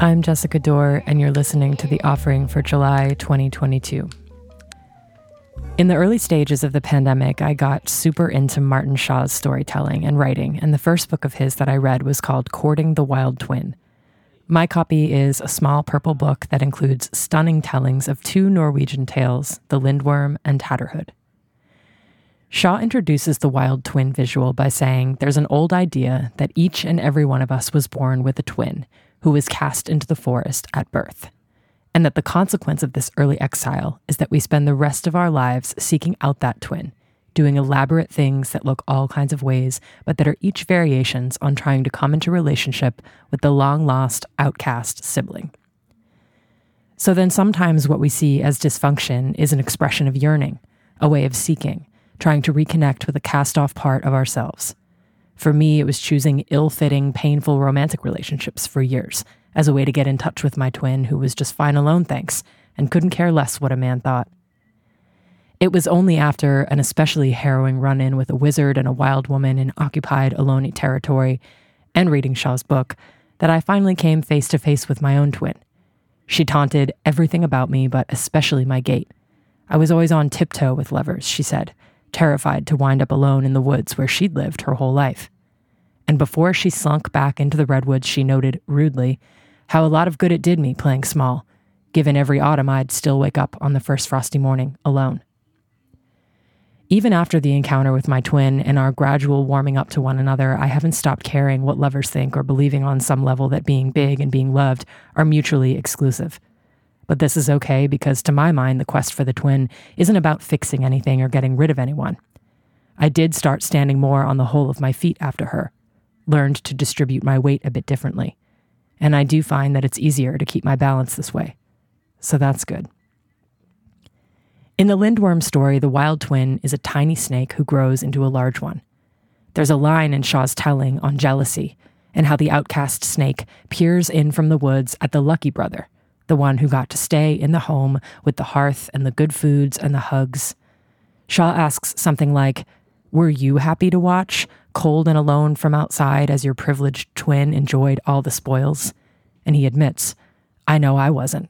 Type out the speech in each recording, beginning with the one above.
I'm Jessica Dore, and you're listening to The Offering for July 2022. In the early stages of the pandemic, I got super into Martin Shaw's storytelling and writing, and the first book of his that I read was called Courting the Wild Twin. My copy is a small purple book that includes stunning tellings of two Norwegian tales, The Lindworm and Tatterhood. Shaw introduces the wild twin visual by saying there's an old idea that each and every one of us was born with a twin who was cast into the forest at birth and that the consequence of this early exile is that we spend the rest of our lives seeking out that twin, doing elaborate things that look all kinds of ways, but that are each variations on trying to come into relationship with the long lost, outcast sibling. So then sometimes what we see as dysfunction is an expression of yearning, a way of seeking, trying to reconnect with a cast off part of ourselves. For me, it was choosing ill fitting, painful romantic relationships for years as a way to get in touch with my twin, who was just fine alone, thanks, and couldn't care less what a man thought. It was only after an especially harrowing run in with a wizard and a wild woman in occupied Ohlone territory and reading Shaw's book that I finally came face to face with my own twin. She taunted everything about me, but especially my gait. I was always on tiptoe with lovers, she said, terrified to wind up alone in the woods where she'd lived her whole life. And before she slunk back into the redwoods, she noted rudely how a lot of good it did me playing small, given every autumn I'd still wake up on the first frosty morning alone. Even after the encounter with my twin and our gradual warming up to one another, I haven't stopped caring what lovers think or believing on some level that being big and being loved are mutually exclusive. But this is okay because, to my mind, the quest for the twin isn't about fixing anything or getting rid of anyone. I did start standing more on the whole of my feet after her, learned to distribute my weight a bit differently, and I do find that it's easier to keep my balance this way. So that's good. In the Lindworm story, the wild twin is a tiny snake who grows into a large one. There's a line in Shaw's telling on jealousy and how the outcast snake peers in from the woods at the lucky brother, the one who got to stay in the home with the hearth and the good foods and the hugs. Shaw asks something like, Were you happy to watch? cold and alone from outside as your privileged twin enjoyed all the spoils? And he admits, I know I wasn't.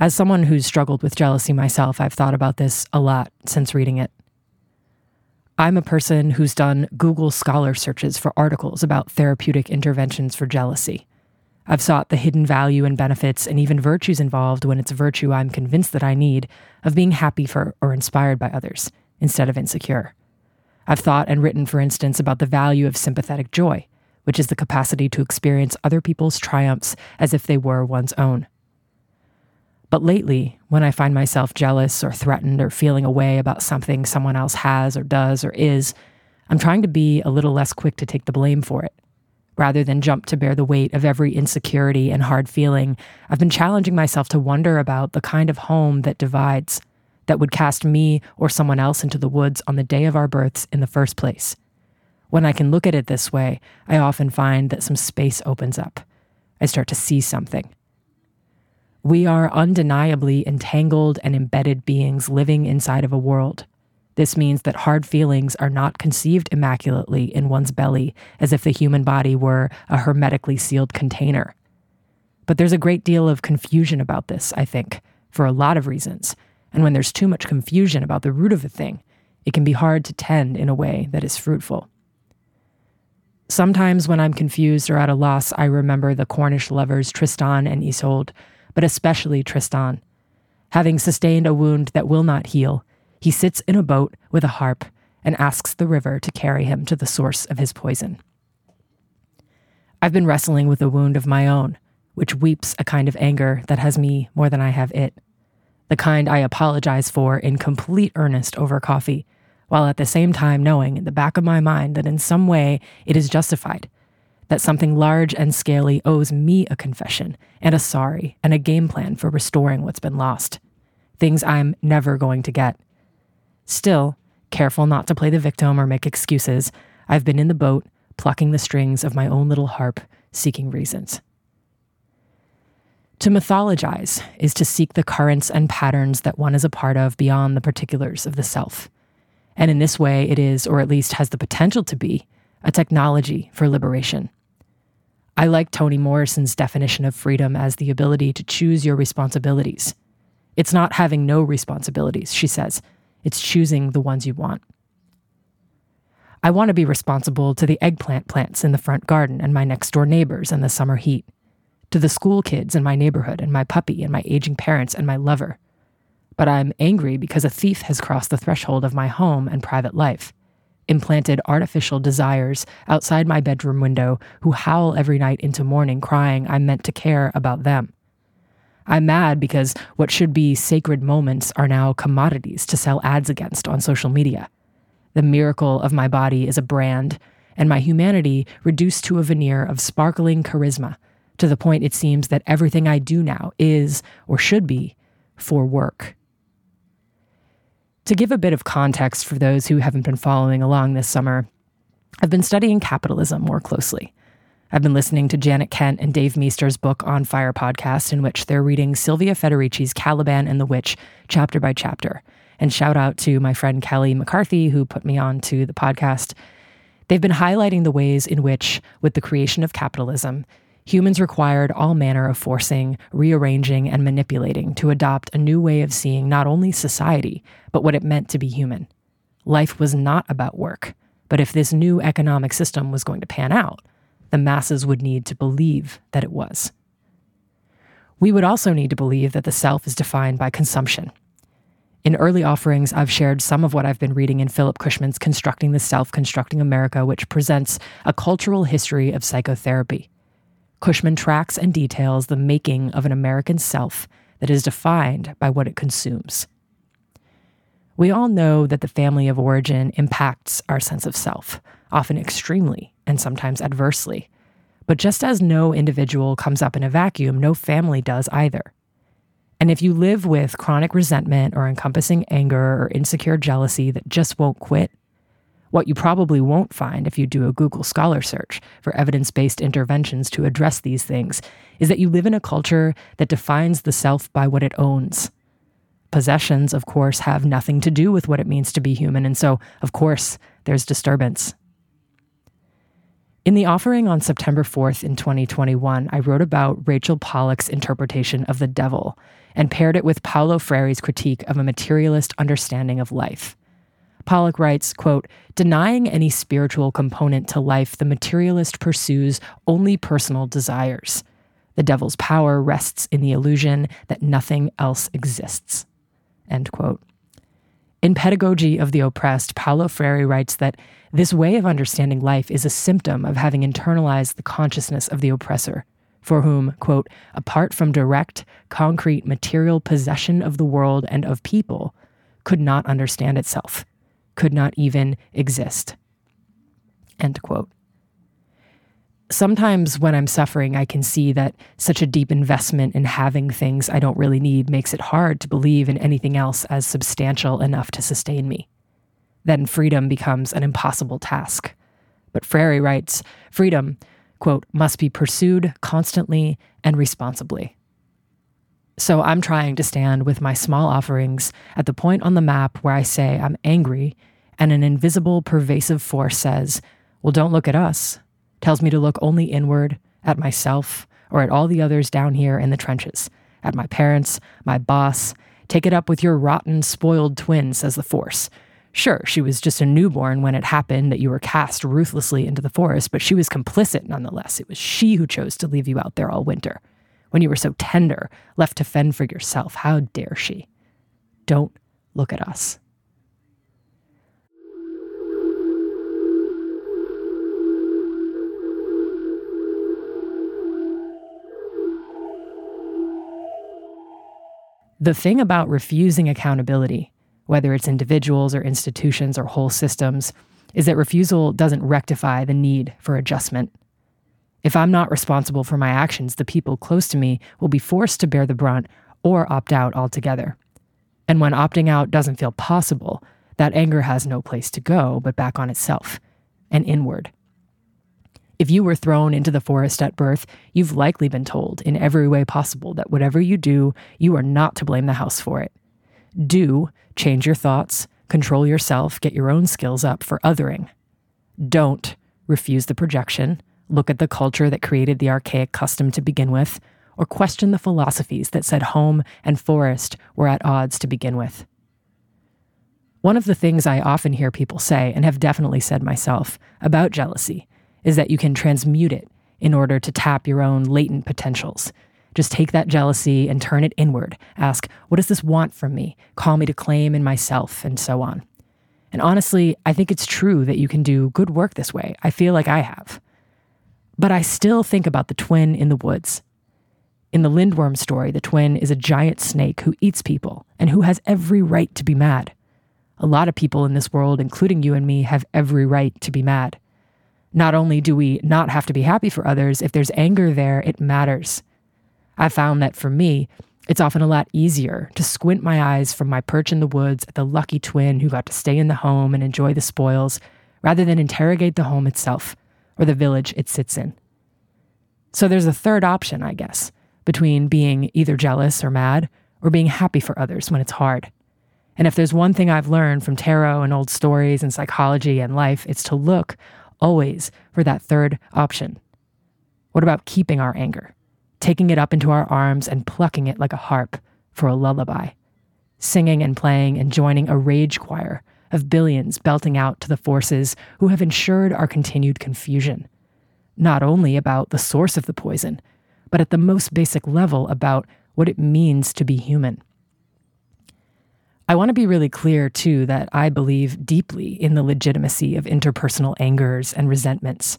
As someone who's struggled with jealousy myself, I've thought about this a lot since reading it. I'm a person who's done Google Scholar searches for articles about therapeutic interventions for jealousy. I've sought the hidden value and benefits and even virtues involved when it's a virtue I'm convinced that I need of being happy for or inspired by others instead of insecure. I've thought and written, for instance, about the value of sympathetic joy, which is the capacity to experience other people's triumphs as if they were one's own. But lately, when I find myself jealous or threatened or feeling a way about something someone else has or does or is, I'm trying to be a little less quick to take the blame for it. Rather than jump to bear the weight of every insecurity and hard feeling, I've been challenging myself to wonder about the kind of home that divides that would cast me or someone else into the woods on the day of our births in the first place. When I can look at it this way, I often find that some space opens up. I start to see something. We are undeniably entangled and embedded beings living inside of a world. This means that hard feelings are not conceived immaculately in one's belly as if the human body were a hermetically sealed container. But there's a great deal of confusion about this, I think, for a lot of reasons, and when there's too much confusion about the root of a thing, it can be hard to tend in a way that is fruitful. Sometimes when I'm confused or at a loss, I remember the Cornish lovers Tristan and Isolde, but especially Tristan. Having sustained a wound that will not heal, he sits in a boat with a harp and asks the river to carry him to the source of his poison. I've been wrestling with a wound of my own, which weeps a kind of anger that has me more than I have it the kind I apologize for in complete earnest over coffee, while at the same time knowing in the back of my mind that in some way it is justified, that something large and scaly owes me a confession and a sorry and a game plan for restoring what's been lost. Things I'm never going to get. Still, careful not to play the victim or make excuses, I've been in the boat, plucking the strings of my own little harp, seeking reasons. To mythologize is to seek the currents and patterns that one is a part of beyond the particulars of the self. And in this way, it is, or at least has the potential to be, a technology for liberation. I like Toni Morrison's definition of freedom as the ability to choose your responsibilities. It's not having no responsibilities, she says. It's choosing the ones you want. I want to be responsible to the eggplant plants in the front garden and my next door neighbors in the summer heat, to the school kids in my neighborhood and my puppy and my aging parents and my lover. But I'm angry because a thief has crossed the threshold of my home and private life implanted artificial desires outside my bedroom window who howl every night into morning crying I'm meant to care about them. I'm mad because what should be sacred moments are now commodities to sell ads against on social media. The miracle of my body is a brand, and my humanity reduced to a veneer of sparkling charisma, to the point it seems that everything I do now is, or should be, for work. To give a bit of context for those who haven't been following along this summer, I've been studying capitalism more closely. I've been listening to Janet Kent and Dave Meester's book On Fire podcast, in which they're reading Silvia Federici's Caliban and the Witch chapter by chapter. And shout out to my friend Kelly McCarthy, who put me on to the podcast. They've been highlighting the ways in which, with the creation of capitalism, humans required all manner of forcing, rearranging, and manipulating to adopt a new way of seeing not only society, but what it meant to be human. Life was not about work, but if this new economic system was going to pan out, the masses would need to believe that it was. We would also need to believe that the self is defined by consumption. In early offerings, I've shared some of what I've been reading in Philip Cushman's Constructing the Self, Constructing America, which presents a cultural history of psychotherapy. Cushman tracks and details the making of an American self that is defined by what it consumes. We all know that the family of origin impacts our sense of self, often extremely and sometimes adversely. But just as no individual comes up in a vacuum, no family does either. And if you live with chronic resentment or encompassing anger or insecure jealousy that just won't quit, what you probably won't find if you do a Google Scholar search for evidence based interventions to address these things is that you live in a culture that defines the self by what it owns. Possessions, of course, have nothing to do with what it means to be human, and so, of course, there's disturbance. In the offering on September 4th in 2021, I wrote about Rachel Pollack's interpretation of the devil and paired it with Paulo Freire's critique of a materialist understanding of life. Pollack writes, quote, denying any spiritual component to life, the materialist pursues only personal desires. The devil's power rests in the illusion that nothing else exists. End quote. In Pedagogy of the Oppressed, Paulo Freire writes that this way of understanding life is a symptom of having internalized the consciousness of the oppressor, for whom, quote, apart from direct, concrete, material possession of the world and of people, could not understand itself could not even exist. End quote. Sometimes when I'm suffering, I can see that such a deep investment in having things I don't really need makes it hard to believe in anything else as substantial enough to sustain me. Then freedom becomes an impossible task. But Freire writes freedom, quote, must be pursued constantly and responsibly. So I'm trying to stand with my small offerings at the point on the map where I say I'm angry, and an invisible, pervasive force says, Well, don't look at us, tells me to look only inward, at myself, or at all the others down here in the trenches, at my parents, my boss. Take it up with your rotten, spoiled twin, says the force. Sure, she was just a newborn when it happened that you were cast ruthlessly into the forest, but she was complicit nonetheless. It was she who chose to leave you out there all winter when you were so tender, left to fend for yourself. How dare she? Don't look at us. The thing about refusing accountability, whether it's individuals or institutions or whole systems, is that refusal doesn't rectify the need for adjustment. If I'm not responsible for my actions, the people close to me will be forced to bear the brunt or opt out altogether. And when opting out doesn't feel possible, that anger has no place to go but back on itself and inward. If you were thrown into the forest at birth, you've likely been told in every way possible that whatever you do, you are not to blame the house for it. Do change your thoughts, control yourself, get your own skills up for othering. Don't refuse the projection look at the culture that created the archaic custom to begin with, or question the philosophies that said home and forest were at odds to begin with. One of the things I often hear people say, and have definitely said myself, about jealousy is that you can transmute it in order to tap your own latent potentials. Just take that jealousy and turn it inward. Ask, what does this want from me? Call me to claim in myself, and so on. And honestly, I think it's true that you can do good work this way. I feel like I have. But I still think about the twin in the woods. In the Lindworm story, the twin is a giant snake who eats people and who has every right to be mad. A lot of people in this world, including you and me, have every right to be mad. Not only do we not have to be happy for others, if there's anger there, it matters. I found that for me, it's often a lot easier to squint my eyes from my perch in the woods at the lucky twin who got to stay in the home and enjoy the spoils, rather than interrogate the home itself or the village it sits in. So there's a third option, I guess, between being either jealous or mad, or being happy for others when it's hard. And if there's one thing I've learned from tarot and old stories and psychology and life, it's to look always for that third option. What about keeping our anger, taking it up into our arms and plucking it like a harp for a lullaby, singing and playing and joining a rage choir of billions belting out to the forces who have ensured our continued confusion, not only about the source of the poison, but at the most basic level about what it means to be human. I want to be really clear, too, that I believe deeply in the legitimacy of interpersonal angers and resentments.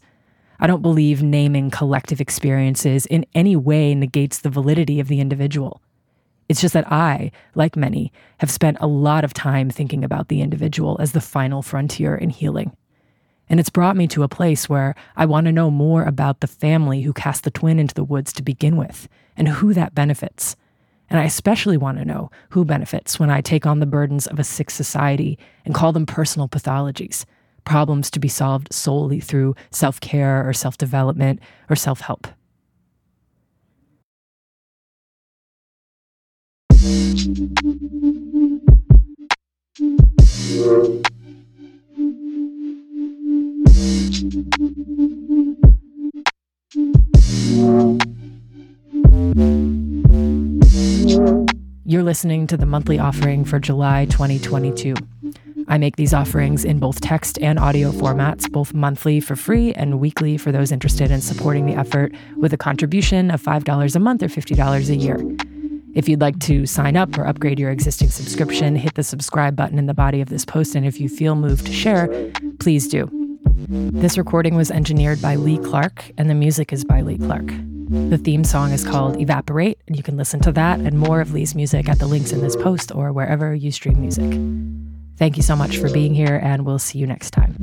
I don't believe naming collective experiences in any way negates the validity of the individual. It's just that I, like many, have spent a lot of time thinking about the individual as the final frontier in healing. And it's brought me to a place where I want to know more about the family who cast the twin into the woods to begin with and who that benefits. And I especially want to know who benefits when I take on the burdens of a sick society and call them personal pathologies, problems to be solved solely through self care or self development or self help. You're listening to the monthly offering for July 2022. I make these offerings in both text and audio formats, both monthly for free and weekly for those interested in supporting the effort with a contribution of $5 a month or $50 a year. If you'd like to sign up or upgrade your existing subscription, hit the subscribe button in the body of this post. And if you feel moved to share, please do. This recording was engineered by Lee Clarke, and the music is by Lee Clarke. The theme song is called Evaporate, and you can listen to that and more of Lee's music at the links in this post or wherever you stream music. Thank you so much for being here, and we'll see you next time.